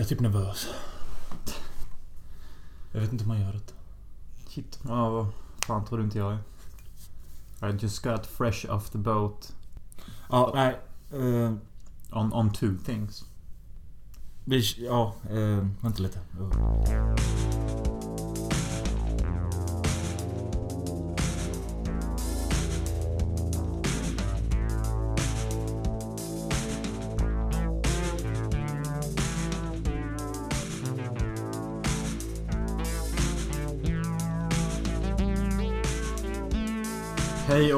Jag är typ nervös. Jag vet inte hur man gör det. Shit. Ja, vad fan tror du inte jag är? I just got fresh off the boat. Ja, nej. Uh, On, on two things. vi... Ja, uh, vänta lite. Uh.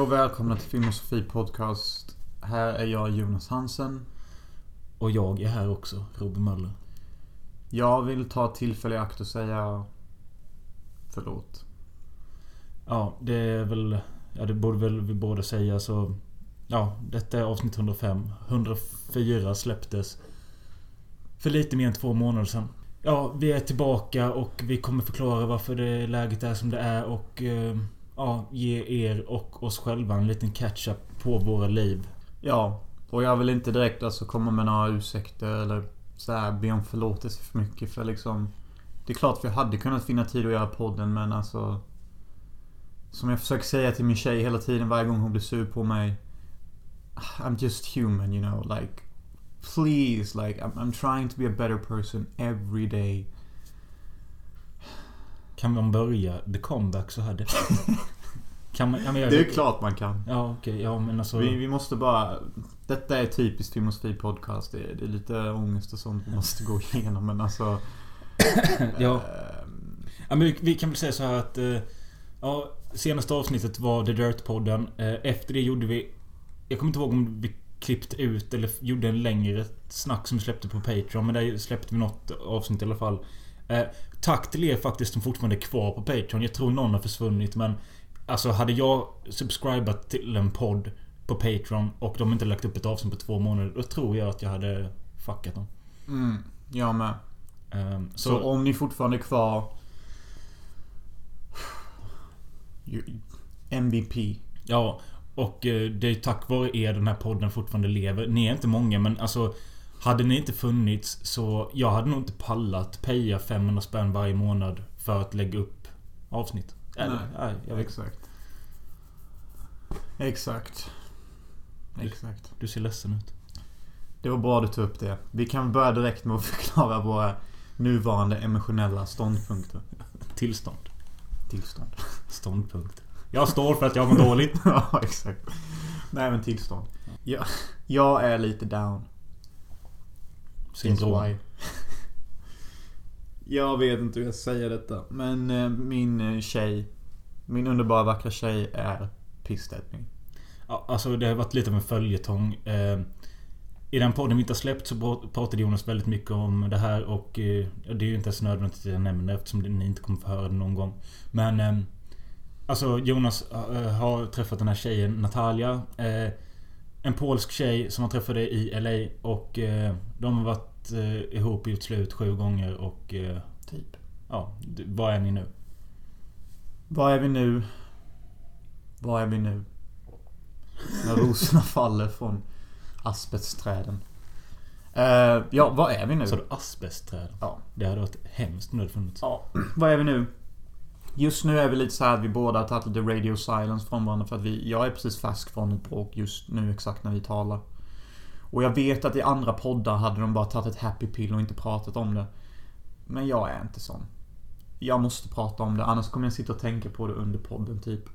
Och välkomna till Filmosofi Podcast. Här är jag Jonas Hansen. Och jag är här också, Robin Möller. Jag vill ta tillfälle i akt och säga... Förlåt. Ja, det är väl... Ja, det borde väl vi båda säga så... Ja, detta är avsnitt 105. 104 släpptes för lite mer än två månader sedan. Ja, vi är tillbaka och vi kommer förklara varför det läget är som det är och... eh, Ja, ge er och oss själva en liten catch-up på våra liv. Ja, och jag vill inte direkt alltså komma med några ursäkter eller så här be om förlåtelse för mycket för liksom... Det är klart vi hade kunnat finna tid att göra podden men alltså... Som jag försöker säga till min tjej hela tiden varje gång hon blir sur på mig. I'm just human you know like... Please like I'm, I'm trying to be a better person every day. Kan man börja the comeback så här? Det, kan man... Men jag, Det är klart man kan. Ja, okej. ja, men alltså... Vi, vi måste bara... Detta är typiskt Filmosofi podcast. Det är, det är lite ångest och sånt vi måste gå igenom men alltså... Ja. ehm, Ja, men vi, vi kan väl säga så här att... eh, Ja, senaste avsnittet var The Dirt-podden. Eh, Efter det gjorde vi... Jag kommer inte ihåg om vi klippt ut eller gjorde en längre snack som vi släppte på Patreon. Men där släppte vi något avsnitt i alla fall. Eh, Tack till er faktiskt som fortfarande är kvar på Patreon. Jag tror någon har försvunnit men... Alltså hade jag subscribat till en podd på Patreon och de inte lagt upp ett avsnitt på två månader. Då tror jag att jag hade fuckat dem. Mm, jag med. Eh, Så, så, om ni fortfarande är kvar... MVP. Ja, och eh, det är tack vare er den här podden fortfarande lever. Ni är inte många men alltså... Hade ni inte funnits så... Jag hade nog inte pallat peja 500 spänn varje månad för att lägga upp avsnitt. Eller, Nej, nej, jag vet Exakt. Exakt. Exakt. Du ser ledsen ut. Det var bra du tog upp det. Vi kan börja direkt med att förklara våra nuvarande emotionella ståndpunkter. Tillstånd. Tillstånd. Ståndpunkt. Jag står för att jag mår dåligt. ja, exakt. Nej men tillstånd. Jag, jag är lite down. Syndrom. Jag vet inte hur jag säger detta. Men eh, min eh, tjej. Min underbara vackra tjej är pissdeppig. Ja, alltså det har varit lite av en följetong. Eh, I den podden vi inte har släppt så pr- pratade Jonas väldigt mycket om det här och det är ju inte ens nödvändigt att jag nämner det eftersom ni inte kommer få höra det någon gång. Men Alltså Jonas har träffat den här tjejen Natalia. En polsk tjej som han träffade i LA och eh, de har varit eh, ihop och gjort slut sju gånger och eh, Typ. Ja, vad är ni nu? Var är vi nu? Var är vi nu? När rosorna faller från asbestträden. Eh, ja, var är vi nu? Sa du asbestträd? Ja. Det hade varit hemskt om det hade funnits. Ja, vad är vi nu? Just nu är vi lite så här att vi båda har tagit lite radio silence från varandra för att vi... Jag är precis färsk från ett bråk just nu exakt när vi talar. Och jag vet att i andra poddar hade de bara tagit ett happy pill och inte pratat om det. Men jag är inte sån. Jag måste prata om det annars kommer jag sitta och tänka på det under podden typ.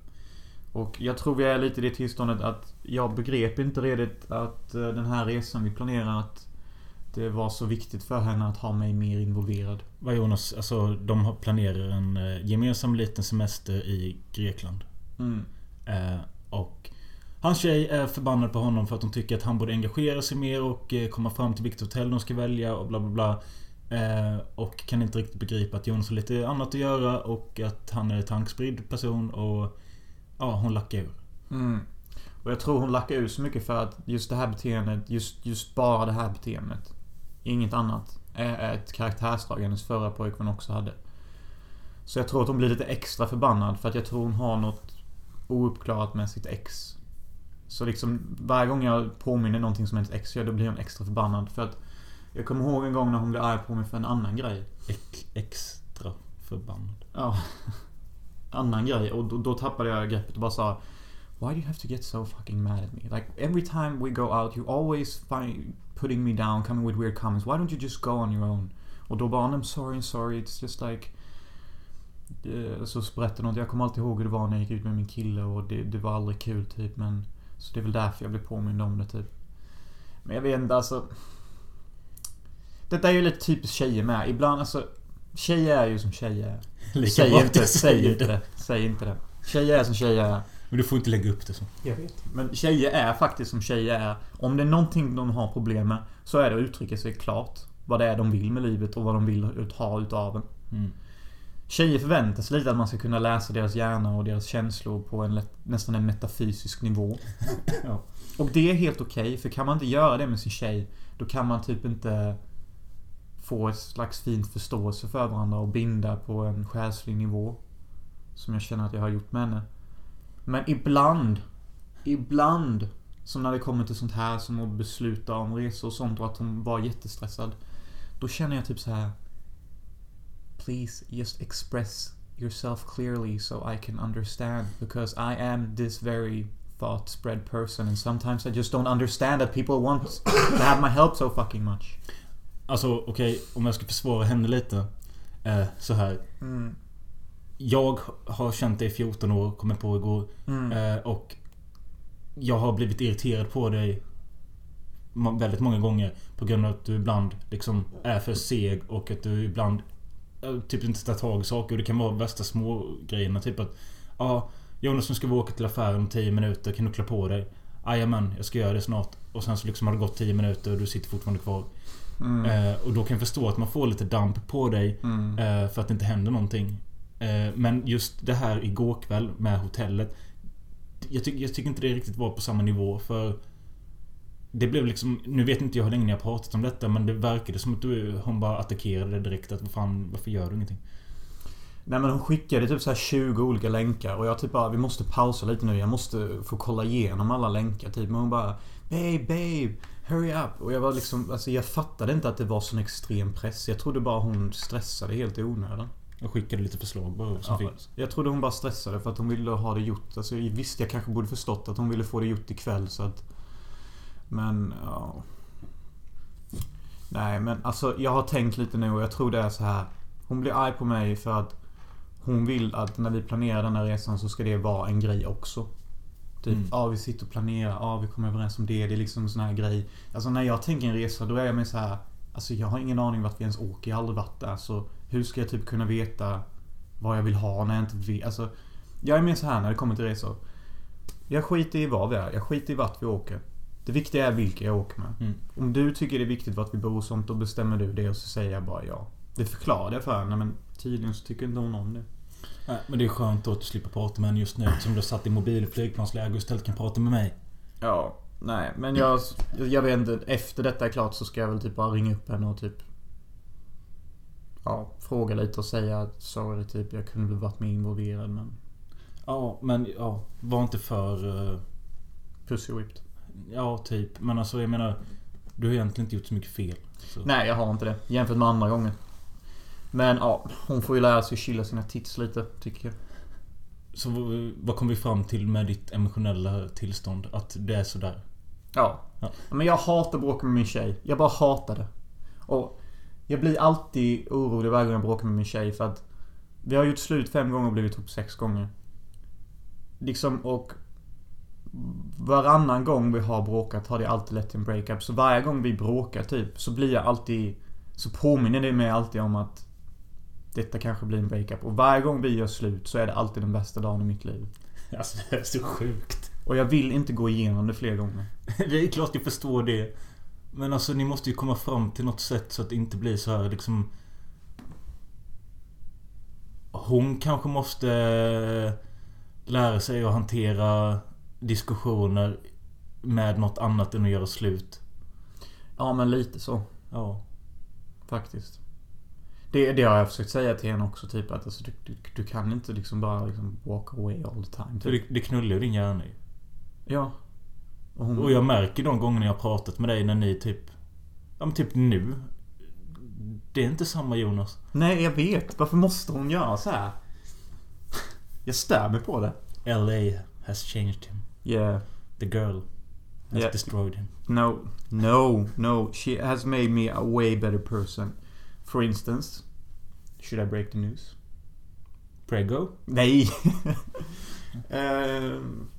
Och jag tror vi är lite i det tillståndet att jag begrep inte redigt att eh, den här resan vi planerar att det var så viktigt för henne att ha mig mer involverad. Vad Jonas, alltså de planerar en eh, gemensam liten semester i Grekland. Mm. Eh, och hans tjej är förbannad på honom för att hon tycker att han borde engagera sig mer och eh, komma fram till vilket hotell de ska välja och bla bla bla. Eh, och kan inte riktigt begripa att Jonas har lite annat att göra och att han är en tankspridd person och... Ja, hon lackar ur. Mm. Och jag tror hon lackar ur så mycket för att just det här beteendet, just, just bara det här beteendet. Inget annat. Är är ett karaktärsdrag hennes förra pojkvän också hade. Så jag tror att hon blir lite extra förbannad för att jag tror hon har något ouppklarat med sitt ex. Så liksom varje gång jag påminner någonting som hennes ex gör, då blir hon extra förbannad för att Jag kommer ihåg en gång när hon blev arg på mig för en annan grej. Ex, extra förbannad. Ja. Annan grej. Och då, då tappade jag greppet och bara sa Why do you have to get so fucking mad at me? Like every time we go out you always find putting me down, coming with weird comments. Why don't you just go on your own? Och då bara I'm sorry, I'm sorry. It's just like... eh, Så hon att jag kommer alltid ihåg hur det var när jag gick ut med min kille och det, det var aldrig kul typ men... Så det är väl därför jag blev påmind om det typ. Men jag vet inte alltså... Detta är ju lite typiskt tjejer med. Ibland alltså... Tjejer är ju som tjejer är. Säg inte, säg inte det. Säg inte det. Tjejer är som tjejer är. Men du får inte lägga upp det så. Jag vet. Men tjejer är faktiskt som tjejer är. Om det är någonting de har problem med så är det att uttrycka sig klart. Vad det är de vill med livet och vad de vill ut- ha utav en. Mm. Tjejer förväntar sig lite att man ska kunna läsa deras hjärna och deras känslor på en nästan en metafysisk nivå. Ja. Och det är helt okej, för kan man inte göra det med sin tjej, då kan man typ inte få ett slags fint förståelse för varandra och binda på en själslig nivå. Som jag känner att jag har gjort med henne. Men ibland, ibland, som när det kommer till sånt här som att besluta om resor och sånt och att hon var jättestressad. Då känner jag typ så här. Please just express yourself clearly so I can understand because I am this very thought spread person and sometimes I just don't understand that people want to have my help so fucking much. Alltså okej, om jag ska försvara henne lite. Eh, så här. Mm. Jag har känt dig i 14 år, kom jag på igår. Mm. Eh, och jag har blivit irriterad på dig väldigt många gånger. På grund av att du ibland liksom är för seg och att du ibland eh, typ inte tar tag i saker. Och det kan vara värsta små grejerna Typ att Ja, Jonas nu ska vi åka till affären om 10 minuter. Kan du klä på dig? Jajamän, jag ska göra det snart. Och sen så liksom har det gått 10 minuter och du sitter fortfarande kvar. Mm. Eh, och då kan jag förstå att man får lite damp på dig. Mm. Eh, för att det inte händer någonting. Eh, men just det här igår kväll med hotellet. Jag, ty- jag tycker inte det riktigt var på samma nivå för... Det blev liksom... Nu vet inte jag hur länge ni har pratat om detta men det verkade som att du, hon bara attackerade direkt att vad fan, varför gör du ingenting? Nej men hon skickade typ så här 20 olika länkar och jag typ bara vi måste pausa lite nu. Jag måste få kolla igenom alla länkar typ. Men hon bara Babe, babe, hurry up. Och jag var liksom, alltså jag fattade inte att det var sån extrem press. Jag trodde bara hon stressade helt i onödan. Jag skickade lite förslag bara som Ja, finns. jag trodde hon bara stressade för att hon ville ha det gjort. Alltså visst, jag kanske borde förstått att hon ville få det gjort ikväll så att... Men, ja... Nej, men alltså jag har tänkt lite nu och jag tror det är så här. Hon blir arg på mig för att hon vill att när vi planerar den här resan så ska det vara en grej också. Typ, Mm. ja vi sitter och planerar, ja vi kommer överens om det. Det är liksom en sån här grej. Alltså när jag tänker en resa då är jag med så här. Alltså jag har ingen aning vart vi ens åker. Jag har aldrig varit där. Så hur ska jag typ kunna veta vad jag vill ha när jag inte vet? Alltså, jag är mer så här när det kommer till resor. Jag skiter i vad vi är. Jag skiter i vart vi åker. Det viktiga är vilka jag åker med. Mm. Om du tycker det är viktigt vart vi bor och sånt, då bestämmer du det och så säger jag bara ja. Det förklarar jag för henne men tydligen så tycker inte hon om det. Nej, men det är skönt då att du slipper prata med henne just nu eftersom du har satt i mobil och flygplansläge och istället kan prata med mig. Ja, nej men jag, jag vet inte. Efter detta är klart så ska jag väl typ bara ringa upp henne och typ Ja, fråga lite och säga att sorry typ jag kunde väl varit mer involverad men Ja, men ja. Var inte för... eh, Pussy whipped. Ja, typ. Men alltså jag menar... Du har egentligen inte gjort så mycket fel. Så. Nej, jag har inte det. Jämfört med andra gånger. Men ja, hon får ju lära sig chilla sina tits lite, tycker jag. Så vad- kom vi fram till med ditt emotionella tillstånd? Att det är sådär? Ja. Ja. Men jag hatar att bråka med min tjej. Jag bara hatar det. Och jag blir alltid orolig varje gång jag bråkar med min tjej för att vi har gjort slut fem gånger och blivit ihop sex gånger. Liksom och varannan gång vi har bråkat har det alltid lett till en breakup. Så varje gång vi bråkar typ så blir jag alltid Så påminner det mig alltid om att Detta kanske blir en breakup. Och varje gång vi gör slut så är det alltid den bästa dagen i mitt liv. Alltså det är så sjukt. Och jag vill inte gå igenom det fler gånger. Det är klart jag förstår det. Men alltså ni måste ju komma fram till något sätt så att det inte blir så här liksom... Hon kanske måste lära sig att hantera diskussioner med något annat än att göra slut. Ja men lite så. Ja. Faktiskt. Det, det har jag försökt säga till henne också. Typ att alltså, du, du, du kan inte liksom bara liksom walk away all the time. Typ. det, det knullar ju din hjärna ju. Ja. Och hon, Och jag märker de gångerna jag har pratat med dig när ni typ... Ja men typ nu. Det är inte samma Jonas. Nej, jag vet. Varför måste hon göra så här? Jag stör mig på det. LA has changed him. Yeah. The girl has Yeah. destroyed him. No. No. No. She has made me a way better person. For instance. Should I break the news? Prego? Nej. um,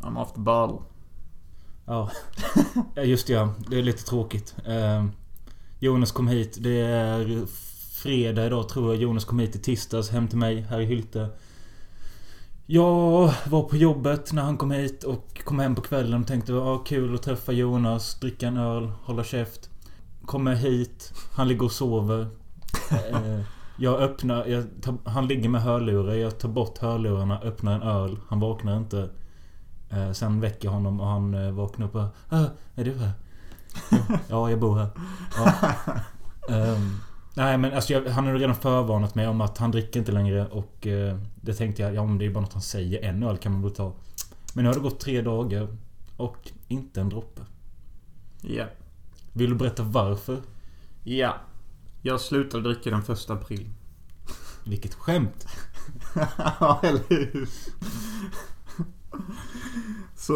I'm off the ball. Ja. ja, just det ja. Det är lite tråkigt. Ehm, Jonas kom hit. Det är fredag idag tror jag. Jonas kom hit i tisdags hem till mig här i Hylte. Jag var på jobbet när han kom hit och kom hem på kvällen och tänkte ah, kul att träffa Jonas, dricka en öl, hålla käft. Kommer hit, han ligger och sover. Ehm, jag öppnar, jag tar, han ligger med hörlurar. Jag tar bort hörlurarna, öppnar en öl. Han vaknar inte. Eh, sen väcker jag honom och han eh, vaknar upp och ah, Är du här? Ja, ja, jag bor här. Ja. Ehm, nej men alltså jag, han har redan förvarnat mig om att han dricker inte längre och eh, det tänkte jag, ja men det är bara något han säger. En öl kan man väl ta. Men nu har det gått tre dagar och inte en droppe. Ja. Vill du berätta varför? Ja. Jag slutade dricka den första april. Vilket skämt! Ja, eller hur? Så...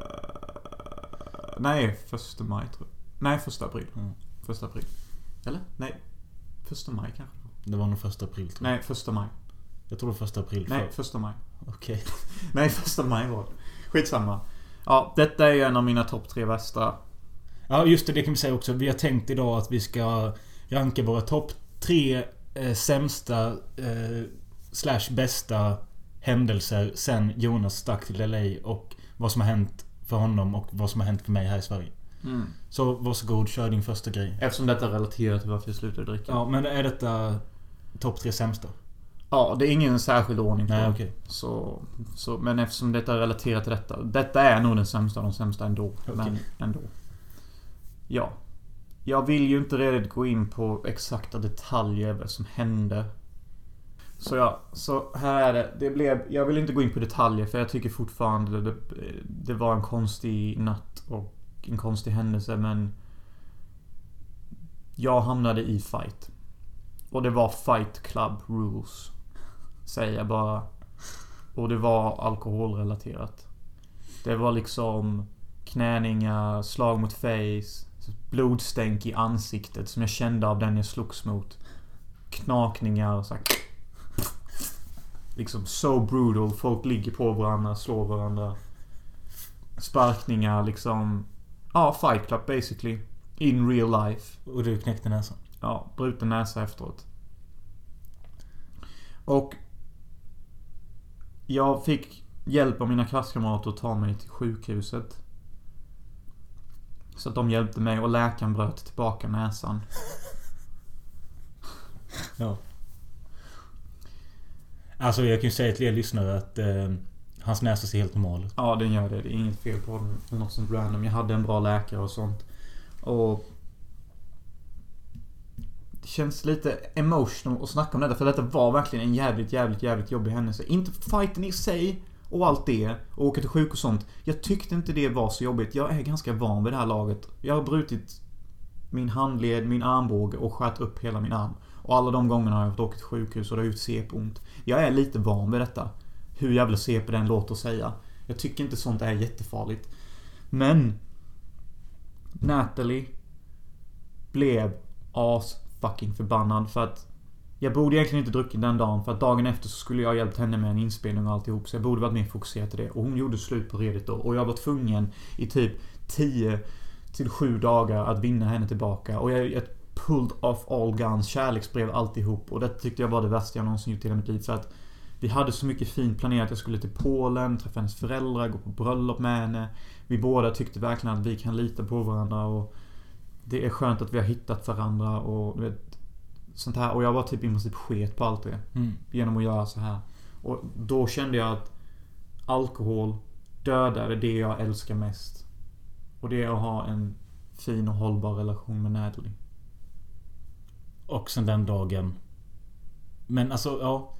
eh, nej, första maj tror jag. Nej, första april. Mm. Första april. Eller? Nej. Första maj kanske. det var. Nog första april tror jag. Nej, första maj. Jag tror det var första april. Nej, för- första maj. Okej. Nej, första maj var det. Skitsamma. Ja, detta är ju en av mina topp tre värsta. Ja just det, det kan vi säga också. Vi har tänkt idag att vi ska ranka våra topp tre eh, sämsta eh, slash bästa händelser sen Jonas stack till LA och vad som har hänt för honom och vad som har hänt för mig här i Sverige. Så varsågod, kör din första grej. Eftersom detta är relaterat till varför jag slutade dricka. Ja, men är detta topp tre sämsta? Ja, det är ingen särskild ordning på Nej, okej. Så, så, men eftersom detta är relaterat till detta. Detta är nog den sämsta av de sämsta ändå. Men Okej. ändå. Ja. Jag vill ju inte redan gå in på exakta detaljer vad som hände. Så ja, så här är det. Det blev... Jag vill inte gå in på detaljer för jag tycker fortfarande det, det var en konstig natt och en konstig händelse men... Jag hamnade i fight. Och det var fight club rules. Säger jag bara. Och det var alkoholrelaterat. Det var liksom knäningar, slag mot face, blodstänk i ansiktet som jag kände av den jag slogs mot. Knakningar och så här. Liksom so brutal. Folk ligger på varandra, slår varandra. Sparkningar liksom. Ja, fight club basically. In real life. Och du knäckte näsan? Ja, bruten näsa efteråt. Och... Jag fick hjälp av mina klasskamrater att ta mig till sjukhuset. Så att de hjälpte mig och läkaren bröt tillbaka näsan. Ja. Alltså jag kan ju säga till er lyssnare att eh, hans näsa ser helt normal ut. Ja, den gör det. Det är inget fel på den. eller Något sånt random. Jag hade en bra läkare och sånt. Och... Det känns lite emotional att snacka om detta. För detta var verkligen en jävligt, jävligt, jävligt jobbig händelse. Inte fighten i sig och allt det. Och åka till sjuk och sånt. Jag tyckte inte det var så jobbigt. Jag är ganska van vid det här laget. Jag har brutit min handled, min armbåge och skärt upp hela min arm. Och alla de gångerna har jag fått åka till sjukhus och det har gjort CP-ont. Jag är lite van vid detta. Hur jävla CP den låter säga. Jag tycker inte sånt är jättefarligt. Men... Natalie blev as fucking förbannad för att jag borde egentligen inte druckit den dagen för att dagen efter så skulle jag hjälpt henne med en inspelning och alltihop så jag borde varit mer fokuserad till det. Och hon gjorde slut på redigt då och jag var tvungen i typ 10 till 7 dagar att vinna henne tillbaka och jag, jag pulled off all guns, kärleksbrev alltihop och det tyckte jag var det värsta jag någonsin gjort i hela mitt liv för att vi hade så mycket fint planerat. Jag skulle till Polen, träffa hennes föräldrar, gå på bröllop med henne. Vi båda tyckte verkligen att vi kan lita på varandra och det är skönt att vi har hittat varandra och vet, sånt här. Och jag var typ i princip sket på allt det. Mm. Genom att göra så här. Och då kände jag att alkohol dödade det jag älskar mest. Och det är att ha en fin och hållbar relation med Natalie. Och sen den dagen. Men alltså, ja.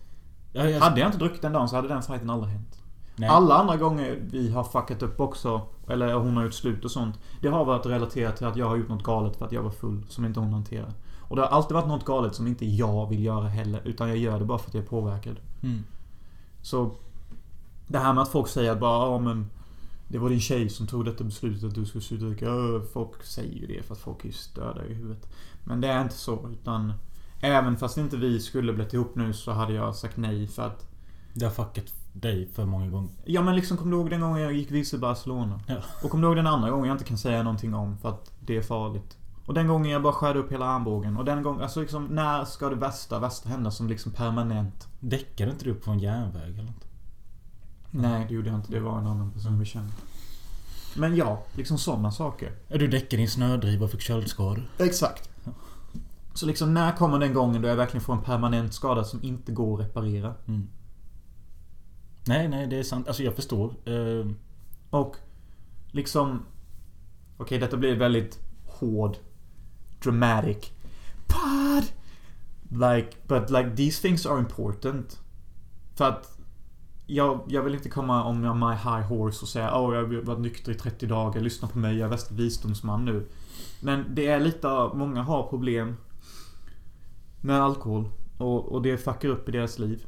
ja jag, Hade jag inte druckit den dagen så hade den fighten aldrig hänt. Nej. Alla andra gånger vi har fuckat upp också, eller hon har gjort slut och sånt. Det har varit relaterat till att jag har gjort något galet för att jag var full, som inte hon hanterar. Och det har alltid varit något galet som inte jag vill göra heller, utan jag gör det bara för att jag är påverkad. Mm. Så... Det här med att folk säger att bara, ja men... Det var din tjej som tog detta beslutet att du skulle sluta dricka. Folk säger ju det för att folk är störda i huvudet. Men det är inte så, utan... Även fast inte vi skulle blivit ihop nu så hade jag sagt nej för att... Det har fuckat dig för många gånger. Ja men liksom, kommer du ihåg den gången jag gick vilse i Barcelona? Ja. Och kommer du ihåg den andra gången jag inte kan säga någonting om för att det är farligt? Och den gången jag bara skärde upp hela armbågen. Och den gången, alltså liksom, när ska det värsta, värsta hända som liksom permanent? Däckade inte du på en järnväg eller nåt? Nej, det gjorde jag inte. Det var en annan person vi kände. Men ja, liksom sådana saker. Du däckade en snödriva och fick köldskador. Exakt. Så liksom, när kommer den gången då jag verkligen får en permanent skada som inte går att reparera? Mm. Nej, nej, det är sant. Alltså jag förstår. Eh, Och liksom... Okej, detta blir väldigt hård. Dramatic. Pod! Like, but like these things are important. För att... Jag, jag vill inte komma om jag my high horse och säga åh, jag har varit nykter i 30 dagar, lyssna på mig, jag är värsta visdomsman nu. Men det är lite av, många har problem med alkohol. Och, och det fuckar upp i deras liv.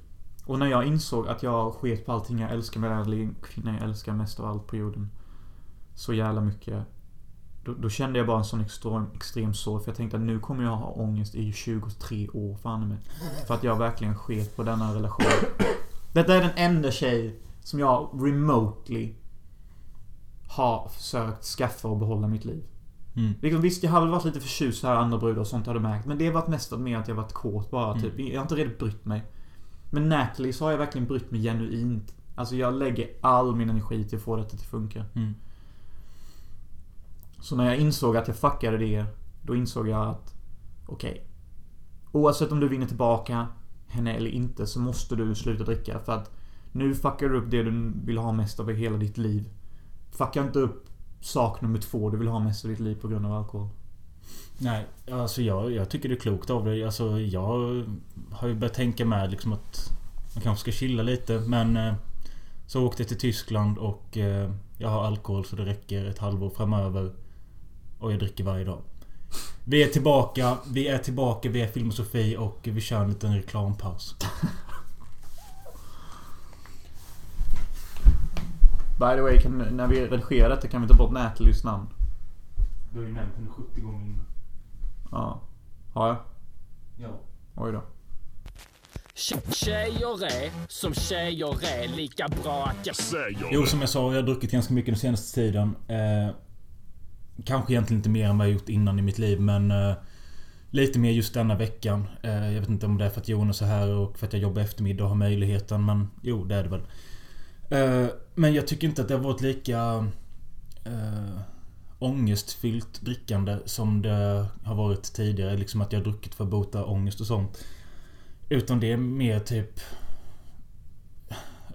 Och när jag insåg att jag sket på allting jag älskar med den kvinnan jag älskar mest av allt på jorden. Så jävla mycket. Då, då kände jag bara en sån extrem, extrem sorg. För jag tänkte att nu kommer jag ha ångest i 23 år fan med. För att jag verkligen sket på denna relation. Detta är den enda tjej som jag remotely har försökt skaffa och behålla mitt liv. mm. Liksom, visst, jag har väl varit lite förtjust här andra brudar och sånt har du märkt. Men det har varit nästan mer att jag varit kåt bara. Typ. Jag har inte riktigt brytt mig. Men Natalie så har jag verkligen brytt mig genuint. Alltså jag lägger all min energi till att få detta att funka. Mm. Så när jag insåg att jag fuckade det, då insåg jag att okej. oavsett om du vinner tillbaka henne eller inte så måste du sluta dricka för att nu fuckar du upp det du vill ha mest av i hela ditt liv. Fucka inte upp sak nummer två du vill ha mest av ditt liv på grund av alkohol. Nej, alltså jag, jag tycker det är klokt av dig. Alltså jag har ju börjat tänka med liksom att man kanske ska chilla lite men eh, Så åkte jag till Tyskland och eh, jag har alkohol så det räcker ett halvår framöver. Och jag dricker varje dag. Vi är tillbaka, vi är tillbaka, vi är Filmosofi och vi kör en liten reklampaus. By the way, kan, när vi redigerar detta kan vi ta bort Nathalies namn. Du har ju nämnt henne 70 gånger innan. Ja. Har jag? Ja. Oj då. Tje- Tjejer är som tjejer är lika bra att jag säger Jo, som jag sa, jag har druckit ganska mycket den senaste tiden. Eh, kanske egentligen inte mer än vad jag gjort innan i mitt liv, men... Eh, lite mer just denna veckan. Eh, jag vet inte om det är för att Jonas är här och för att jag jobbar eftermiddag och har möjligheten, men jo, det är det väl. Eh, men jag tycker inte att det har varit lika... Eh, ångestfyllt drickande som det har varit tidigare. Liksom att jag har druckit för att bota ångest och sånt. Utan det är mer typ...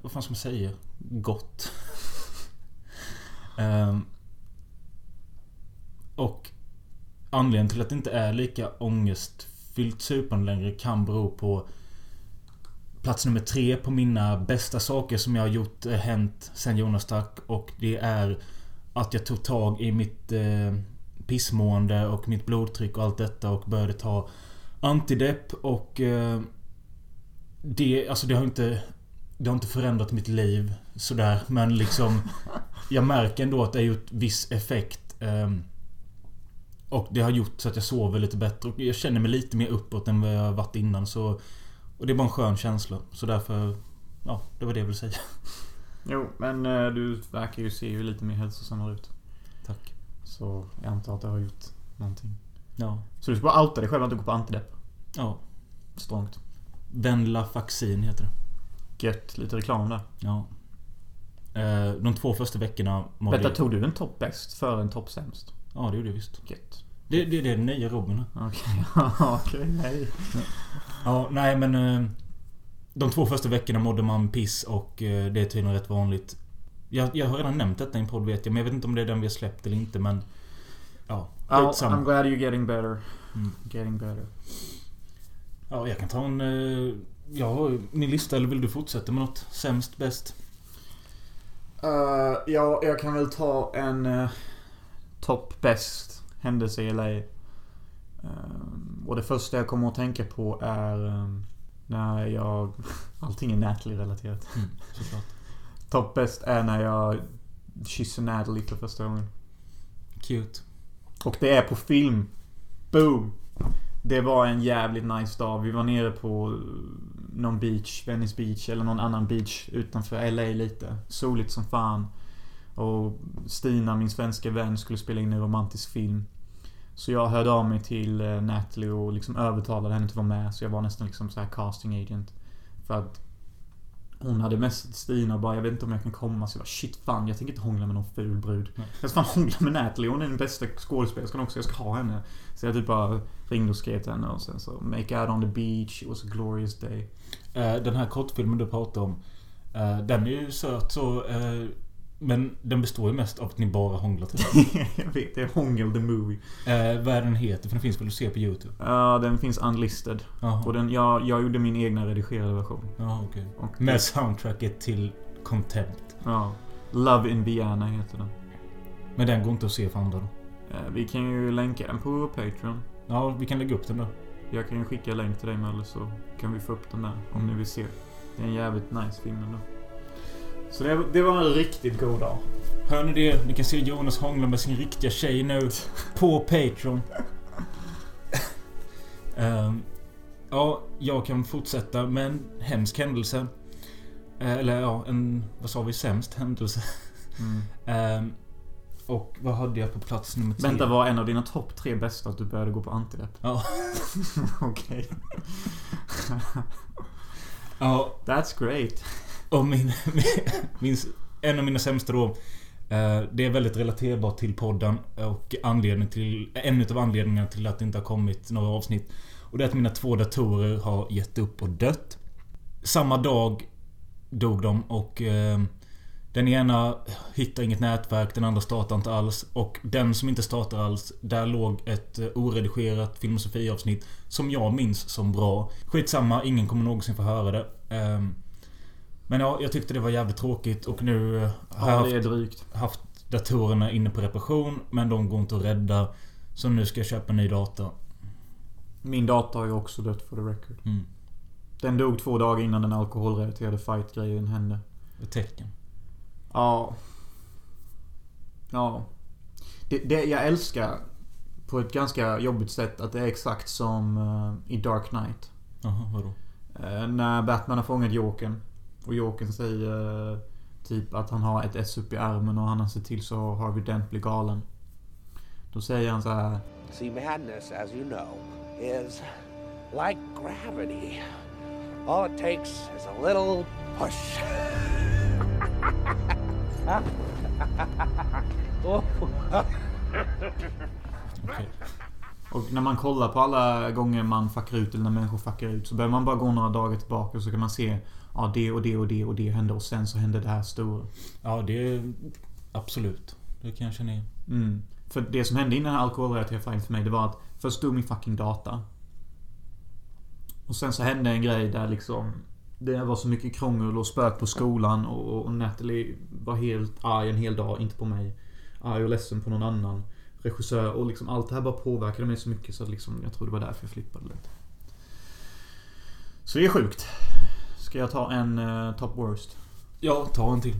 Vad fan ska man säga? Gott. Ehm, och anledningen till att det inte är lika ångestfyllt supande längre kan bero på plats nummer tre på mina bästa saker som jag har gjort eh, hänt sen Jonas stack. Och det är att jag tog tag i mitt eh, pissmående och mitt blodtryck och allt detta och började ta antidepp och eh, det, alltså det har inte... Det har inte förändrat mitt liv sådär men liksom Jag märker ändå att det har gjort viss effekt. ehm, och det har gjort så att jag sover lite bättre och jag känner mig lite mer uppåt än vad jag varit innan så... Och det är bara en skön känsla. Så därför... Ja, det var det jag ville säga. Jo, men eh, du verkar ju se ju lite mer hälsosammare ut. Tack. Så jag antar att det har gjort någonting. Ja. Så du ska bara outa dig själv att du går på antidepp? Ja. Strångt. Venlafaxin heter det. Gött. Lite reklam där. Ja. Eh, De två första veckorna mådde Vänta, tog du en topp bäst före en topp sämst? Ja, det gjorde jag visst. Gött. Det, det, det är den nya Robin. Okej, okej, nej. Ja, nej men... eh, De två första veckorna mådde man piss och eh, det är tydligen rätt vanligt. Jag, jag har redan nämnt detta i en podd vet jag, men jag vet inte om det är den vi har släppt eller inte men... Ja, Oh. I'm glad you're getting better. Mm. Getting better. Ja, jag kan ta en... eh, Jag har min lista, eller vill du fortsätta med något? Sämst, bäst? Uh, ja, jag kan väl ta en uh, topp bäst händelse i LA. Uh, och det första jag kommer att tänka på är um, när jag... Allting är Natalie-relaterat. Mm. Topp bäst är när jag kysser Natalie för första gången. Cute. Och det är på film. Boom! Det var en jävligt nice dag. Vi var nere på någon beach, Venice Beach eller någon annan beach utanför LA lite. Soligt som fan. Och Stina, min svenska vän, skulle spela in en romantisk film. Så jag hörde av mig till eh, Natalie och liksom övertalade henne att vara med. Så jag var nästan liksom så här casting agent. För att hon hade mest Stina och bara jag vet inte om jag kan komma. Så jag bara shit fan jag tänker inte hångla med någon ful brud. Nej. Jag ska fan hångla med Natalie. Hon är den bästa skådespelerskan också. Jag ska ha henne. Så jag typ bara ringde och skrev till henne och sen så Make out on the beach. It was a glorious day. Eh, Den här kortfilmen du pratar om. eh, Den är ju söt så. Men den består ju mest av att ni bara hånglar typ. jag vet, det är Hångel the Movie. Eh, vad är den heter? För den finns väl att se på YouTube? Ja, den finns unlisted. Och den, jag, jag gjorde min egna redigerade version. Ja, okej. Och Med soundtracket till Contempt. Ja. Love Indiana heter den. Men den går inte att se för andra då? Eh, Vi kan ju länka den på Patreon. Ja, vi kan lägga upp den då. Jag kan ju skicka länk till dig Mölle så kan vi få upp den där om ni vill se. Det är en jävligt nice film ändå. Så det, det var en riktigt god dag. Hör ni det? Ni kan se Jonas hångla med sin riktiga tjej nu. På Patreon. Ehm, ja, jag kan fortsätta med en hemsk händelse. Eh, eller ja, en... Vad sa vi? Sämst händelse. Mm. Ehm, och vad hade jag på plats nummer tre? Vänta, var en av dina topp tre bästa att du började gå på antirep? Ja. Okej. ja, That's great och min, min... En av mina sämsta då. Eh, det är väldigt relaterbart till podden och anledning till... En utav anledningarna till att det inte har kommit några avsnitt. Och det är att mina två datorer har gett upp och dött. Samma dag dog de och... Eh, den ena hittar inget nätverk, den andra startar inte alls. Och den som inte startar alls, där låg ett eh, oredigerat filosofiavsnitt som jag minns som bra. Skitsamma, ingen kommer någonsin få höra det. Ehm, men ja, jag tyckte det var jävligt tråkigt och nu eh, har jag Ja, haft, är drygt. haft datorerna inne på reparation. Men de går inte att rädda. Så nu ska jag köpa ny dator. Min dator har ju också dött for the record. Mm. Den dog två dagar innan den alkoholrelaterade fight-grejen hände. Ett tecken. Ja. Ja. Det, det jag älskar på ett ganska jobbigt sätt att det är exakt som eh, i Dark Knight. Jaha, vadå? Eh, när Batman har fångat Jokern. Och Jokern säger typ att han har ett S upp i armen och han har sett till så Harvey Dent blir galen. Då säger han så här. See, madness, as you know, is like gravity. All it takes is a little push. Okej. Och när man kollar på alla gånger man fuckar ut eller när människor fuckar ut så behöver man bara gå några dagar tillbaka så kan man se Ja det och det och det och det hände och sen så hände det här stora. Ja, det är... Absolut. Det kan jag känna igen. Mm. För det som hände innan den här alkoholrelaterade fighten för mig det var att först stod min fucking data. Och sen så hände en grej där liksom Det var så mycket krångel och spök på skolan och, och Natalie var helt arg en hel dag, inte på mig. Arg och ledsen på någon annan regissör och liksom allt det här bara påverkade mig så mycket så att liksom jag tror det var därför jag flippade lite. Så det är sjukt. Ska jag ta en uh, top worst? Ja, ta en till.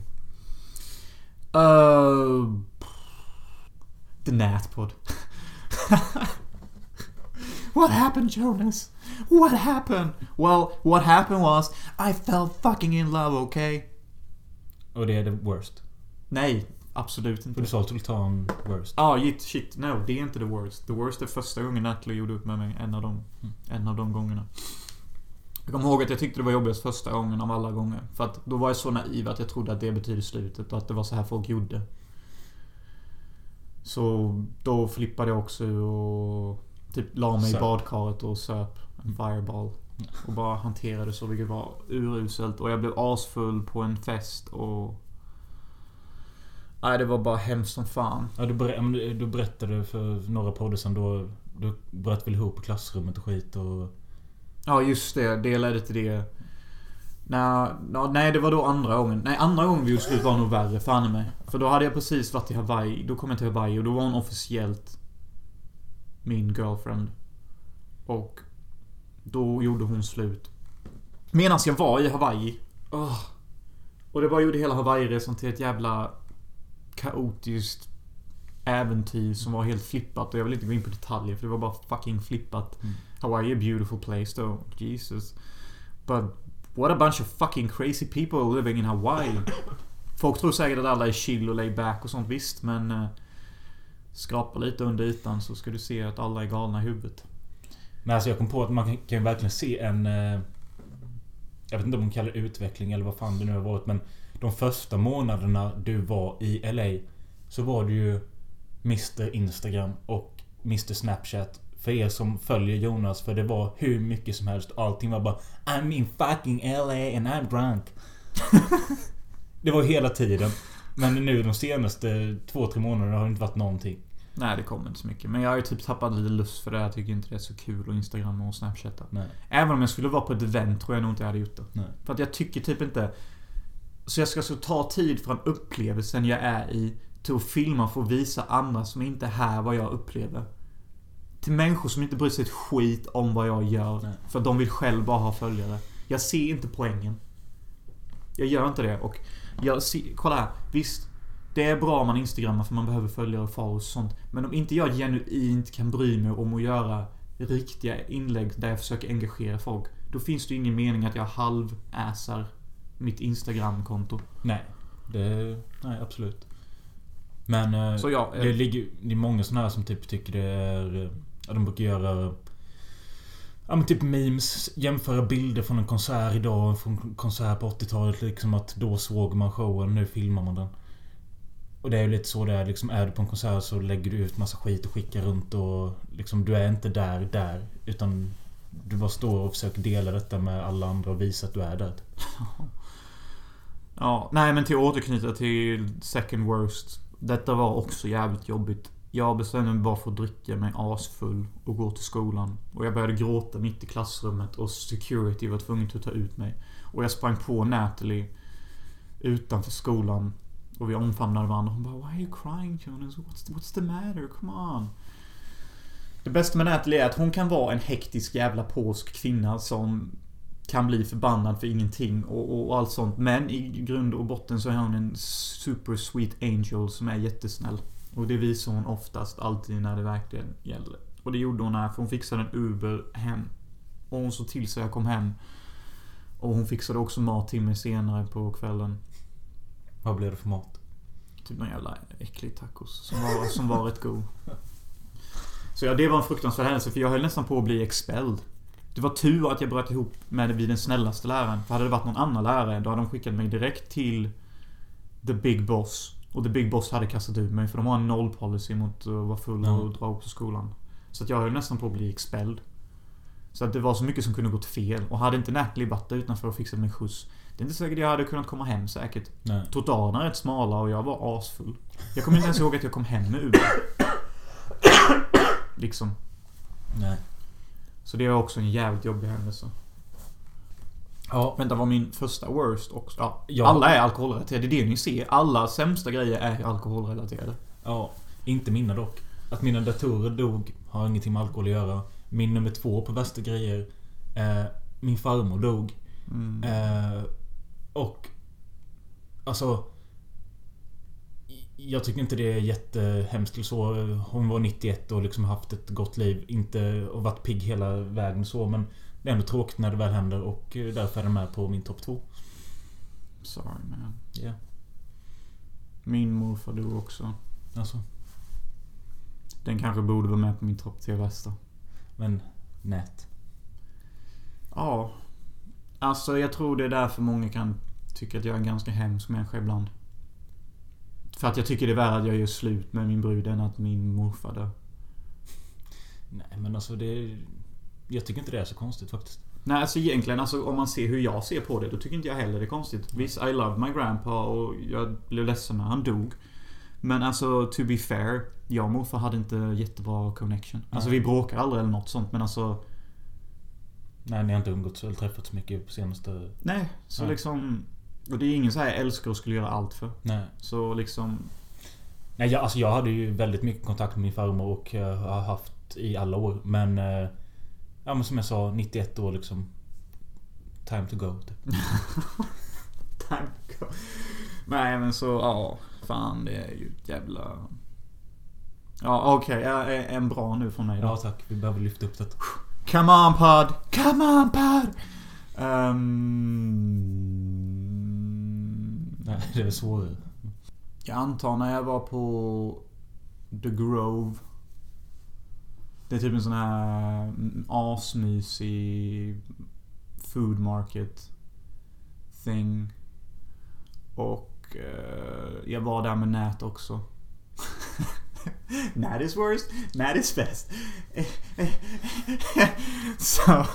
Uh, the Natpod. what happened, Jonas? What happened? Well, what happened was I fell fucking in love, okay? Och det är the worst. Nej, absolut inte. du sa att du ta en worst. Ah, shit, shit. No, det är inte the worst. The worst är första gången Natalie gjorde upp med mig. En av de, en av de gångerna. Jag kommer ihåg att jag tyckte det var jobbigast första gången av alla gånger. För att då var jag så naiv att jag trodde att det betyder slutet och att det var så här folk gjorde. Så då flippade jag också och typ la mig i Söp. badkaret och söp en fireball. Och bara hanterade så vilket var uruselt. Och jag blev asfull på en fest och... Nej, det var bara hemskt som fan. Ja, du, ber- du- berättade för några poddar sen då... Du bröt väl ihop i klassrummet och skit och... Ja, just det. Det ledde till det. Nej, nej, det var då andra gången. Nej, andra gången vi gjorde slut var nog värre, fan i mig. För då hade jag precis varit i Hawaii. Då kom jag till Hawaii och då var hon officiellt min girlfriend. Och då gjorde hon slut. Medan jag var i Hawaii. Åh. Och det bara gjorde hela Hawaii-resan till ett jävla kaotiskt äventyr som var helt flippat. Och jag vill inte gå in på detaljer för det var bara fucking flippat. Mm. Hawaii a beautiful place though. Jesus. But what a bunch of fucking crazy people living in Hawaii. Folk tror säkert att alla är chill och laid back och sånt visst men... eh, skrapa lite under ytan så ska du se att alla är galna i huvudet. Men alltså jag kom på att man kan, kan ju verkligen se en... eh, Jag vet inte om man kallar det utveckling eller vad fan det nu har varit men... De första månaderna du var i LA Så var du ju Mr Instagram och Mr Snapchat För er som följer Jonas för det var hur mycket som helst Allting var bara I'm in fucking LA and I'm drunk Det var hela tiden Men nu de senaste två, tre månaderna har det inte varit någonting Nej, det kommer inte så mycket. Men jag har ju typ tappat lite lust för det. Jag tycker inte det är så kul att instagramma och snapchatta. Nej, Även om jag skulle vara på ett event tror jag nog inte jag hade gjort det. nej För att jag tycker typ inte... Så jag ska så ta tid från upplevelsen jag är i till att filma för att visa andra som inte är här vad jag upplever. Till människor som inte bryr sig ett skit om vad jag gör. Nej. För de vill själv bara ha följare. Jag ser inte poängen. Jag gör inte det och jag ser, kolla här. Visst. Det är bra om man instagrammar för man behöver följare och follows och sånt. Men om inte jag genuint kan bry mig om att göra riktiga inlägg där jag försöker engagera folk. Då finns det ju ingen mening att jag halv-assar mitt Instagram-konto. Nej. Det... Nej, absolut. Men... eh, Så ja, Det, eh, ligger, det är många såna här som typ tycker det är... eh, Ja, de brukar göra... Ja men typ memes. Jämföra bilder från en konsert idag och från en konsert på 80-talet. Liksom att då såg man showen, nu filmar man den. Och det är ju lite så det är. Liksom, är du på en konsert så lägger du ut massa skit och skickar runt och... Liksom, du är inte där, där. Utan... Du bara står och försöker dela detta med alla andra och visa att du är där. Ja, nej men till att återknyta till second worst. Detta var också jävligt jobbigt. Jag bestämde mig bara för att dricka mig asfull och gå till skolan. Och jag började gråta mitt i klassrummet och security var tvungen att ta ut mig. Och jag sprang på Natalie utanför skolan. Och vi omfamnade varandra. Hon bara Why are you crying Jonas? What's the, what's the matter? Come on. Det bästa med Natalie är att hon kan vara en hektisk jävla polsk kvinna som kan bli förbannad för ingenting och, och allt sånt. Men i grund och botten så är hon en super sweet angel som är jättesnäll. Och det visar hon oftast alltid när det verkligen gäller. Och det gjorde hon här, för hon fixade en Uber hem. Och hon såg till så jag kom hem. Och hon fixade också mat till mig senare på kvällen. Vad blev det för mat? Typ någon jävla äcklig tacos. Som var, som var rätt god. Så ja, det var en fruktansvärd händelse för jag höll nästan på att bli expelled. Det var tur att jag bröt ihop med vid den snällaste läraren. För hade det varit någon annan lärare då hade de skickat mig direkt till The Big Boss. Och The Big Boss hade kastat ut mig för de har en noll policy mot att vara full och dra upp på skolan. Så att jag höll nästan på att bli expelled. Så att det var så mycket som kunde gått fel. Och hade inte Natalie varit där utanför och fixat mig skjuts. Det är inte säkert jag hade kunnat komma hem säkert. Nej. Trottoarerna är rätt smala och jag var asfull. Jag kommer inte ens ihåg att jag kom hem med Uber. Liksom. Nej. Så det var också en jävligt jobbig händelse. Ja, det var min första worst också. Ja, Ja. Alla är alkoholrelaterade. Det är det ni ser. Alla sämsta grejer är alkoholrelaterade. Ja, inte mina dock. Att mina datorer dog har ingenting med alkohol att göra. Min nummer två på värsta grejer. Eh, min farmor dog. Mm. Eh, och... Alltså... Jag tycker inte det är jättehemskt eller så. Hon var 91 och liksom haft ett gott liv. Inte och varit pigg hela vägen så men... Det är ändå tråkigt när det väl händer och eh, därför är den med på min topp två. Sorry man. Ja, Min morfar dog också. alltså. Den kanske borde vara med på min topp 10 värsta. Men... Nät. Ja. Alltså jag tror det är därför många kan tycka att jag är en ganska hemsk människa ibland. För att jag tycker det är värre att jag gör slut med min brud än att min morfar dör. Nej men alltså det... Jag tycker inte det är så konstigt faktiskt. Nej, alltså egentligen, alltså, om man ser hur jag ser på det, då tycker inte jag heller det är konstigt. Visst, I love my grandpa och jag blev ledsen när han dog. Men alltså, to be fair. Jag och morfar hade inte jättebra connection. Alltså Nej. vi bråkade aldrig eller något sånt, men alltså... Nej, ni har inte umgåtts eller träffats så mycket på senaste... Nej, så Nej. liksom... Och det är ingen så här jag älskar och skulle göra allt för. Nej. Så liksom... Nej, jag, alltså jag hade ju väldigt mycket kontakt med min farmor och jag har haft i alla år. Men... eh, Ja men som jag sa, 91 år liksom. Time to go. Typ. Tack. Nej men så, ja. Fan det är ju ett jävla... Ja okej, jag är en bra nu från mig då. Ja tack, vi behöver lyfta upp detta. Come on pod! Come on pod! Ehm, Nej, det är svårare. jag antar när jag var på The Grove. Det är typ en sån här mm, asmysig food market thing. Och eh, jag var där med Nät också. Nät is worst, Nät is best. Så...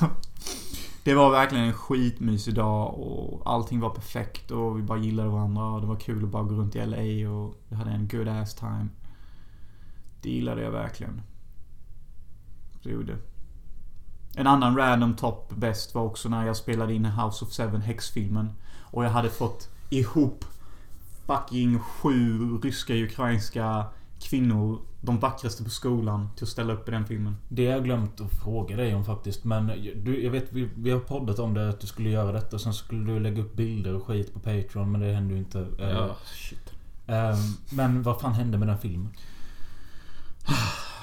Det var verkligen en skitmysig dag och allting var perfekt och vi bara gillade varandra och det var kul att bara gå runt i LA och vi hade en good ass time. Det gillade jag verkligen. Det gjorde. En annan random top best var också när jag spelade in House of Seven häxfilmen. Och jag hade fått ihop fucking sju ryska ukrainska kvinnor, de vackraste på skolan, till att ställa upp i den filmen. Det har jag glömt att fråga dig om faktiskt. Men du, jag vet, vi, vi har poddat om det att du skulle göra detta. Och sen skulle du lägga upp bilder och skit på Patreon. Men det hände ju inte. Eh, shit. eh, men vad fan hände med den filmen?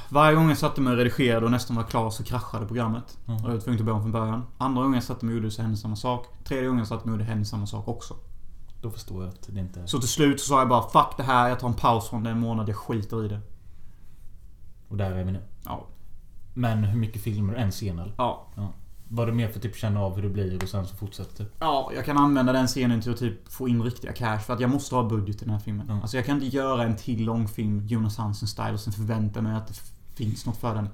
Varje gång jag satte mig och redigerade och nästan var klar så kraschade programmet. Mm. Och jag var tvungen att börja om från början. Andra gången jag satte mig och gjorde så hände samma sak. Tredje gången jag satte mig och gjorde hände samma sak också. Då förstår jag att det inte... Så till slut så sa jag bara 'Fuck det här, jag tar en paus från det en månad, jag skiter i det' Och där är vi nu. Ja. Men hur mycket filmer? En scen eller? Ja. Var det mer för att typ känna av hur det blir och sen så fortsätter det? Ja, jag kan använda den scenen till att typ få in riktiga cash. För att jag måste ha budget i den här filmen. Mm. Alltså jag kan inte göra en till långfilm, Jonas Hansen-style, och sen förvänta mig att det finns något för den.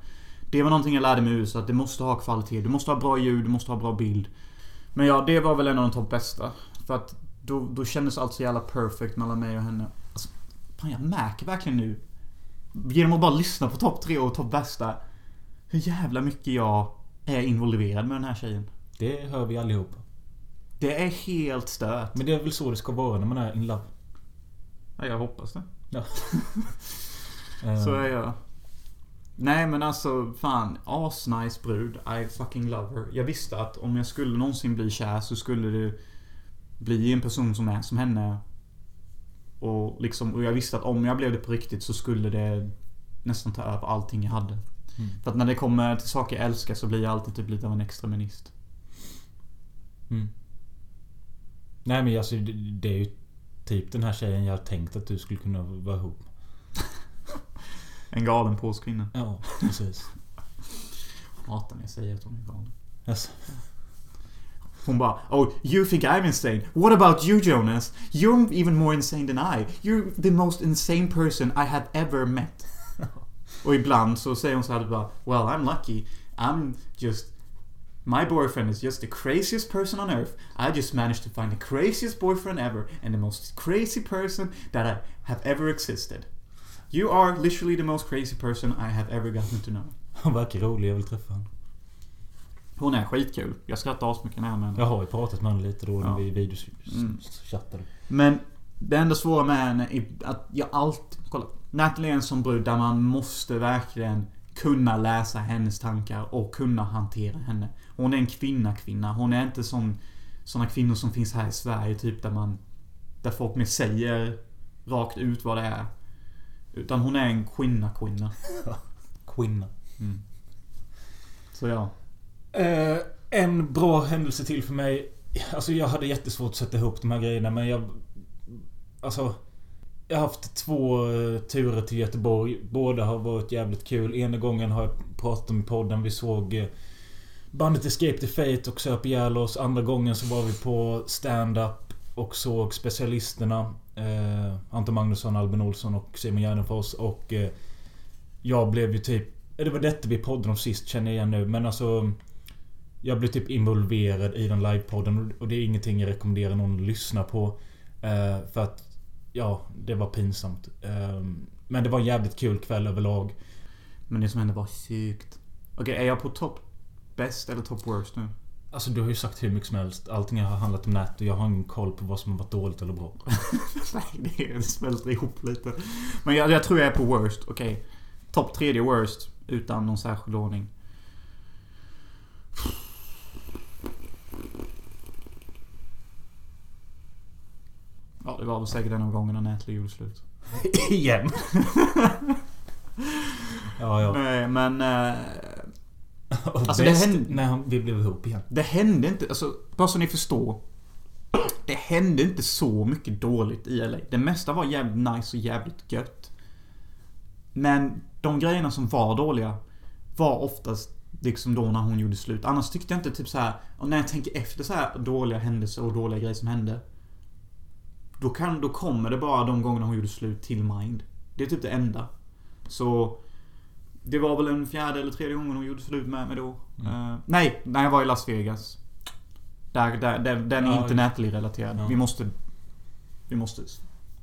Det var någonting jag lärde mig i USA, att det måste ha kvalitet. Du måste ha bra ljud, du måste ha bra bild. Men ja, det var väl en av de topp bästa. För att då, då kändes allt så jävla perfect mellan mig och henne. Alltså, fan jag märker verkligen nu. Genom att bara lyssna på topp tre och topp bästa. Hur jävla mycket jag är involverad med den här tjejen. Det hör vi allihopa. Det är helt stört. Men det är väl så det ska vara när man är in love? Ja, jag hoppas det. Ja. Så är jag. Nej men alltså, fan. Asnice brud. I fucking love her. Jag visste att om jag skulle någonsin bli kär så skulle det bli en person som är som henne. Och liksom, och jag visste att om jag blev det på riktigt så skulle det nästan ta över allting jag hade. Mm. För att när det kommer till saker jag älskar så blir jag alltid typ lite av en extremist. Mm. Nej men alltså det, det är ju typ den här tjejen jag tänkt att du skulle kunna vara ihop med. En galen polsk kvinna. Ja, precis. Hatar när jag säger att hon är galen. Alltså, Hon bara Oh, you think I'm insane? What about you Jonas? You're even more insane than I. You're the most insane person I have ever met. Och ibland så säger hon så här bara Well, I'm lucky. I'm just... My boyfriend is just the craziest person on earth. I just managed to find the craziest boyfriend ever and the most crazy person that I have ever existed. You are literally the most crazy person I have ever gotten to know. hon verkar rolig. Jag vill träffa henne. Hon är skitkul. Jag skrattar asmycket när jag med henne. Jag har ju pratat med henne lite då när Ja. vi Mm. videochattade. Men det enda svåra med henne är att jag alltid... Kolla. Natalie är en sån brud där man måste verkligen kunna läsa hennes tankar och kunna hantera henne. Hon är en kvinna-kvinna. Hon är inte som såna kvinnor som finns här i Sverige typ där man... Där folk mer säger rakt ut vad det är. Utan hon är en kvinna-kvinna. Kvinna. Så ja. Eh, en bra händelse till för mig. Alltså jag hade jättesvårt att sätta ihop de här grejerna men jag... Alltså... Jag har haft två eh, turer till Göteborg. Båda har varit jävligt kul. Ena gången har jag pratat om i podden. Vi såg eh, bandet Escape the Fate och söp ihjäl oss. Andra gången så var vi på stand-up och såg specialisterna. Eh, Anton Magnusson, Albin Olsson och Simon Gärdenfors. Och eh, jag blev ju typ... Eh, det var detta vi poddade om sist känner jag igen nu. Men alltså... Jag blev typ involverad i den livepodden och det är ingenting jag rekommenderar någon att lyssna på. Eh, för att... Ja, det var pinsamt. Eh, men det var en jävligt kul kväll överlag. Men det som hände var sjukt. Okej, är jag på topp bäst eller topp worst nu? Alltså du har ju sagt hur mycket som helst. Allting har handlat om nät och jag har ingen koll på vad som har varit dåligt eller bra. Nej, det, smälter ihop lite. Men jag, jag tror jag är på worst. Okej. Topp tredje worst. Utan någon särskild ordning. Ja, det var väl säkert en av gångerna Nätlig gjorde slut. Igen! ja, ja. Nej, men... Eh, Alltså, det hände- när han- vi blev ihop igen. det hände inte... Alltså, bara så ni förstår. Det hände inte så mycket dåligt i LA. Det mesta var jävligt nice och jävligt gött. Men de grejerna som var dåliga var oftast liksom då när hon gjorde slut. Annars tyckte jag inte typ så här. Och när jag tänker efter så här dåliga händelser och dåliga grejer som hände. Då, kan, då kommer det bara de gångerna hon gjorde slut till mind. Det är typ det enda. Så... Det var väl en fjärde eller tredje gången hon gjorde slut med mig då. Eh, nej, när jag var i Las Vegas. Där, där, där, den är Ja, inte Natalie-relaterad. Ja. Vi måste... Vi måste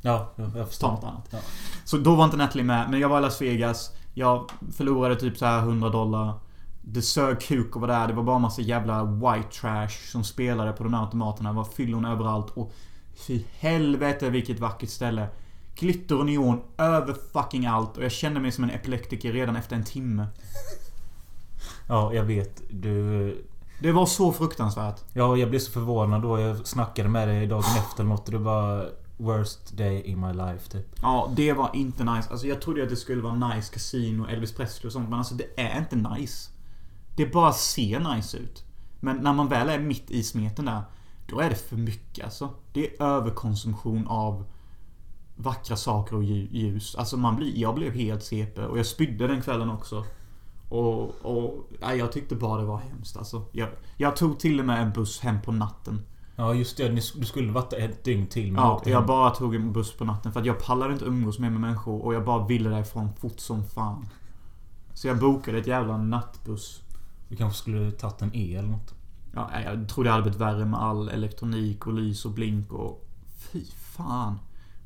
Ja, jag, jag ta förstår. något annat. Ja. Så då var inte Natalie med. Men jag var i Las Vegas. Jag förlorade typ så här 100 dollar. Det sög kuk och var där. Det var bara massa jävla white trash som spelade på de här automaterna. Det var fyllon överallt. Och fy helvete vilket vackert ställe. Glitter och neon över fucking allt. Och jag kände mig som en epileptiker redan efter en timme. ja, jag vet. Du... Det var så fruktansvärt. Ja, jag blev så förvånad då jag snackade med dig dagen efter något och det var Worst day in my life, typ. Ja, det var inte nice. Alltså jag trodde att det skulle vara nice casino, Elvis Presley och sånt. Men alltså det är inte nice. Det bara ser nice ut. Men när man väl är mitt i smeten där. Då är det för mycket alltså. Det är överkonsumtion av vackra saker och lju- ljus. Alltså man blir, jag blev helt CP och jag spydde den kvällen också. Och, och nej, jag tyckte bara det var hemskt alltså. Jag, jag tog till och med en buss hem på natten. Ja, just det. Du skulle varit ett dygn till. Men Ja, jag hem. bara tog en buss på natten för att jag pallade inte umgås mer med människor och jag bara ville därifrån fort som fan. Så jag bokade ett jävla nattbuss. Du kanske skulle tagit en E eller något. Ja, jag trodde det hade blivit värre med all elektronik och lys och blink och... Fy fan.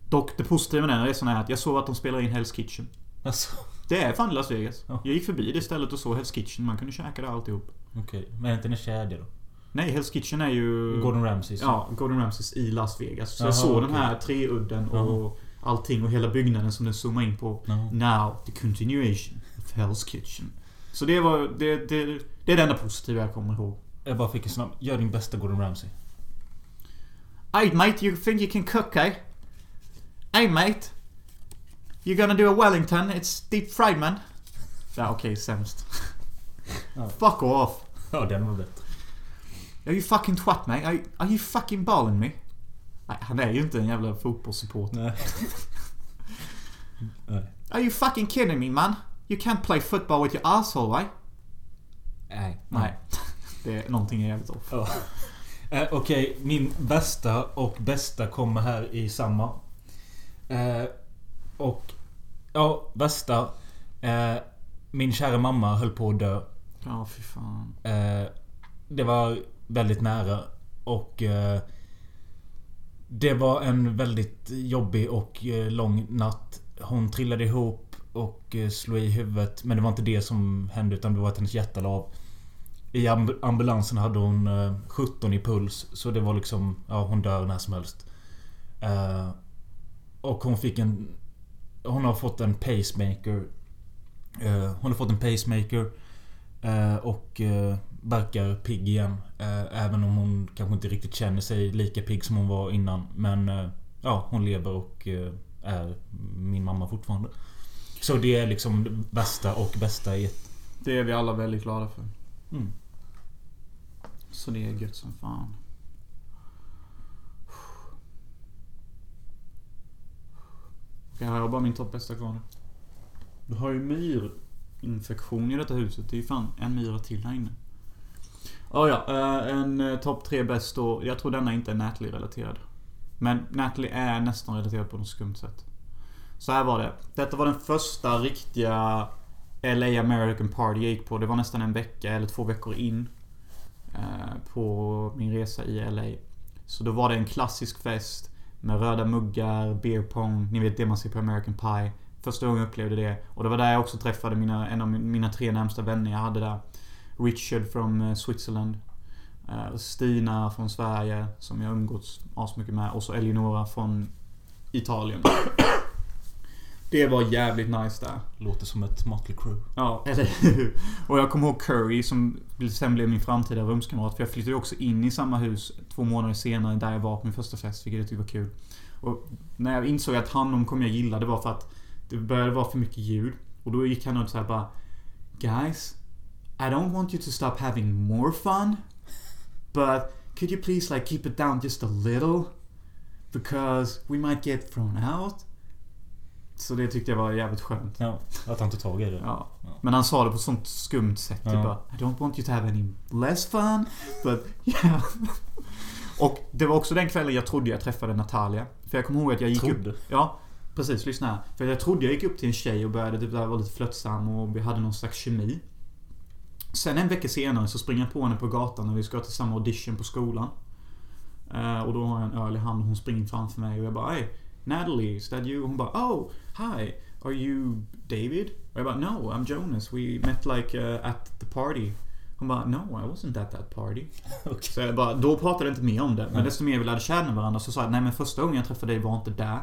Dock, det positiva med den resan är att jag såg att de spelar in Hell's Kitchen. Alltså, Det är fan i Las Vegas. Ja. Jag gick förbi det stället och såg Hell's Kitchen. Man kunde käka där alltihop. okej. Men är inte en kedja då? Nej, Hell's Kitchen är ju... Gordon Ramsay. Ja, Gordon Ramsays i Las Vegas. Så Jaha, jag såg den okej. här treudden och allting och hela byggnaden som den zoomade in på. Ja. Now, the continuation of Hell's Kitchen. Så det var... Det, det, det är det enda positiva jag kommer ihåg. Jag bara fick en snabb... Gör din bästa Gordon Ramsay. Hey mate, you think you can cook, eh? Hey mate. You're gonna do a Wellington, it's deep fried man. Ja, okej, sämst. Ja. Fuck off. Ja, den var bättre. Are you fucking twat mate? Are, you- are you fucking balling me? Nej, han är ju inte en jävla fotbollssupporter. Nej. Nej. Are you fucking kidding me man? You can't play football with your asshole, right? Nej. Nej. Det någonting är jävligt off. Ja. Eh, Okej, min bästa och bästa kommer här i samma. Eh, och... Ja, bästa. Eh, min kära mamma höll på att dö. Ja, fy fan. Eh, det var väldigt nära. Och... Eh, det var en väldigt jobbig och eh, lång natt. Hon trillade ihop och slog i huvudet. Men det var inte det som hände utan det var att hennes hjärta la av. I ambulansen hade hon eh, 17 i puls. Så det var liksom... Ja, hon dör när som helst. Eh, och hon fick en... Hon har fått en pacemaker. Eh, hon har fått en pacemaker. Eh, och eh, verkar pigg igen. Eh, även om hon kanske inte riktigt känner sig lika pigg som hon var innan. Men eh, ja, hon lever och eh, är min mamma fortfarande. Så det är liksom det bästa och bästa i ett... Det är vi alla väldigt glada för. Mm. Så det är gött som fan. Okej, har jag bara min topp bästa kvar nu? Du har ju myrinfektion i detta huset. Det är ju fan en myra till här inne. Oh, ja, eh, en eh, topp tre bäst då. Jag tror denna inte är Natalie-relaterad. Men Natalie är nästan relaterad på något skumt sätt. Så här var det. Detta var den första riktiga LA American Party jag gick på. Det var nästan en vecka eller två veckor in. Eh, på min resa i LA. Så då var det en klassisk fest. Med röda muggar, beer pong, ni vet det man ser på American Pie. Första gången jag upplevde det. Och det var där jag också träffade mina, en av mina tre närmsta vänner jag hade där. Richard från eh, Switzerland. Eh, Stina från Sverige som jag umgåtts asmycket med. Och så Eleonora från Italien. Det var jävligt nice där. Låter som ett Motley Crue. Ja, eller hur? Och jag kommer ihåg Curry som sen blev min framtida rumskamrat. För jag flyttade också in i samma hus två månader senare där jag var på min första fest. Vilket jag tyckte var kul. Och när jag insåg att honom kommer jag gilla, det var för att det började vara för mycket ljud. Och då gick han ut så här bara Guys, I don't want you to stop having more fun. But could you please like keep it down just a little? Because we might get thrown out. Så det tyckte jag var jävligt skönt. Ja, att han tog tag i det. Ja. Ja. Men han sa det på sånt skumt sätt. Typ Ja. bara, I don't want you to have any less fun. But yeah. Och det var också den kvällen jag trodde jag träffade Natalia. För jag kommer ihåg att jag gick Trodde? upp... Ja, precis. Lyssna här. För jag trodde jag gick upp till en tjej och började typ där vara lite flörtsam och vi hade någon slags kemi. Sen en vecka senare så springer jag på henne på gatan när vi ska till samma audition på skolan. Eh, och då har jag en öl i hand och hon springer framför mig och jag bara Hey, Natalie, is that you? Hon bara Oh, hi. Are you David? Och jag bara No, I'm Jonas. We met like uh, at the party. Hon bara No, I wasn't at that party. Okej. Så jag bara, då pratade jag inte mer om det. Men desto mer vi lärde känna varandra så sa jag Nej men första gången jag träffade dig var inte där.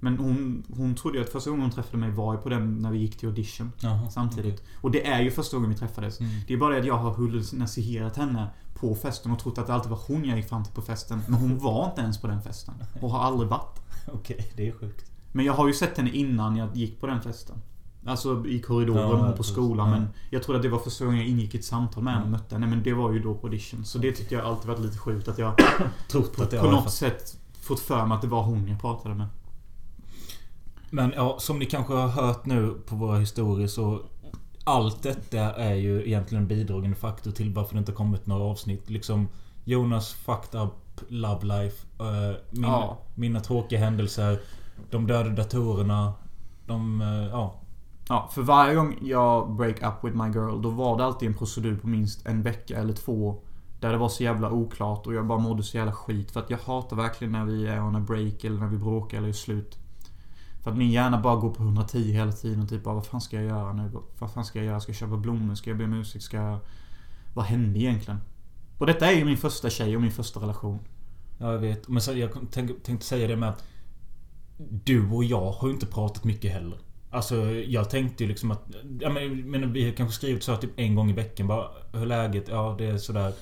Men hon, hon trodde ju att första gången hon träffade mig var ju på den när vi gick till audition. Jaha, Samtidigt. Och det är ju första gången vi träffades. Mm. Det är bara det att jag har hallucinaserat henne på festen och trott att det alltid var hon jag gick fram till på festen. Men hon var inte ens på den festen. Och har aldrig varit. Okej, det är sjukt. Men jag har ju sett henne innan jag gick på den festen. Alltså i korridoren Ja, och på skolan. Ja. Men jag trodde att det var första gången jag ingick i ett samtal med henne och Mm. mötte henne. Men det var ju då på audition. Så det tyckte jag alltid varit lite sjukt att jag Trott på, att det på något sätt fått för mig att det var hon jag pratade med. Men ja, som ni kanske har hört nu på våra historier så Allt detta är ju egentligen en bidragande faktor till varför det inte kommit några avsnitt. Liksom Jonas fucked up love life. eh, min, Ja. Mina tråkiga händelser. De döda datorerna. De... eh, ja. Ja, för varje gång jag break up with my girl, då var det alltid en procedur på minst en vecka eller två. Där det var så jävla oklart och jag bara mådde så jävla skit. För att jag hatar verkligen när vi är on a break eller när vi bråkar eller är slut. För att min hjärna bara går på 110 hela tiden och typ bara, vad fan ska jag göra nu? Vad fan ska jag göra? Ska jag köpa blommor? Ska jag be om ursäkt? Ska jag... Vad hände egentligen? Och detta är ju min första tjej och min första relation. Ja, jag vet. Men så, jag tänk, tänkte säga det med att Du och jag har ju inte pratat mycket heller. Alltså jag tänkte ju liksom att... Ja, men, men vi har kanske skrivit så här typ en gång i veckan bara Hur är läget? Ja det är sådär.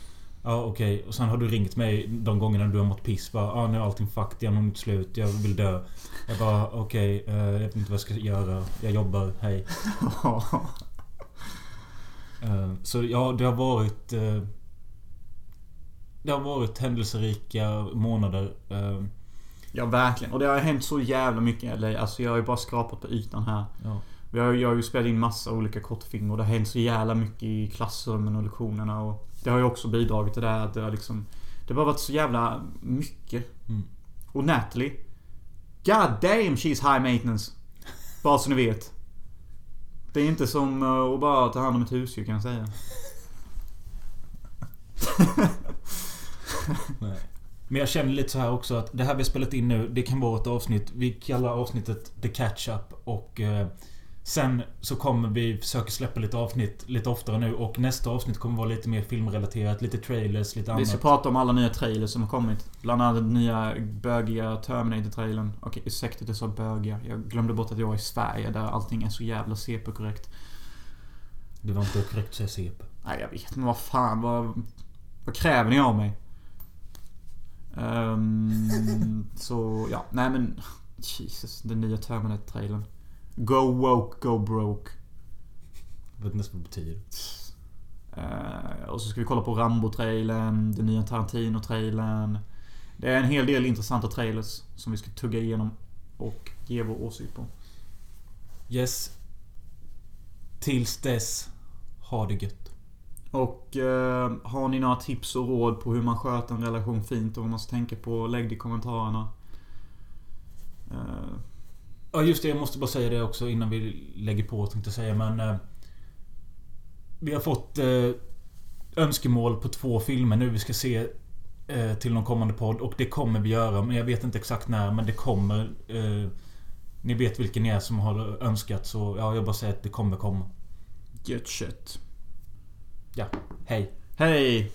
Ja okej. Och sen har du ringt mig de gångerna du har mått piss. Bara, ja nu är allting fucked. Jag har nått slut. Jag vill dö. Jag bara okej. eh, jag vet inte vad jag ska göra. Jag jobbar. Hej. Eh, Så ja, det har varit... Det har varit händelserika månader. eh, ja, verkligen. Och det har hänt så jävla mycket LA. Alltså jag har ju bara skrapat på ytan här. Ja. Vi har, jag har ju spelat in massa olika kortfilmer och det har hänt så jävla mycket i klassrummen och lektionerna och Det har ju också bidragit till det här att det har liksom Det har bara varit så jävla mycket. Mm. Och Natalie God damn she's high maintenance. Bara så ni vet. Det är inte som eh, att bara ta hand om ett husdjur kan jag säga. Nej. Men jag känner lite så här också att det här vi har spelat in nu, det kan vara ett avsnitt. Vi kallar avsnittet The Catch-Up och eh, Sen så kommer vi försöka släppa lite avsnitt lite oftare nu och nästa avsnitt kommer vara lite mer filmrelaterat. Lite trailers, lite Vi ska annat. prata om alla nya trailers som har kommit. Bland annat den nya bögiga Terminator-trailern. Okej, ursäkta att jag sa bögiga. Jag glömde bort att jag är i Sverige där allting är så jävla CP-korrekt. Det var inte korrekt att säga CP. Nej, jag vet. Men vad fan. Vad, vad kräver ni av mig? Ehm, så, ja. Nej men... Jesus. Den nya Terminator-trailern. Go woke, go broke. Jag vet inte ens vad det betyder. Eh, och så ska vi kolla på Rambo-trailern, den nya Tarantino-trailern. Det är en hel del intressanta trailers som vi ska tugga igenom och ge vår åsikt på. Yes. Tills dess. Ha det gött. Och eh, har ni några tips och råd på hur man sköter en relation fint och vad man ska tänka på, lägg det i kommentarerna. Eh, Ja just det, jag måste bara säga det också innan vi lägger på tänkte jag säga men... Eh, vi har fått eh, önskemål på två filmer nu vi ska se eh, till någon kommande podd och det kommer vi göra men jag vet inte exakt när men det kommer. Eh, ni vet vilken ni är som har önskat så ja, jag bara säger att det kommer komma. Gött shit. Ja, hej. Hej!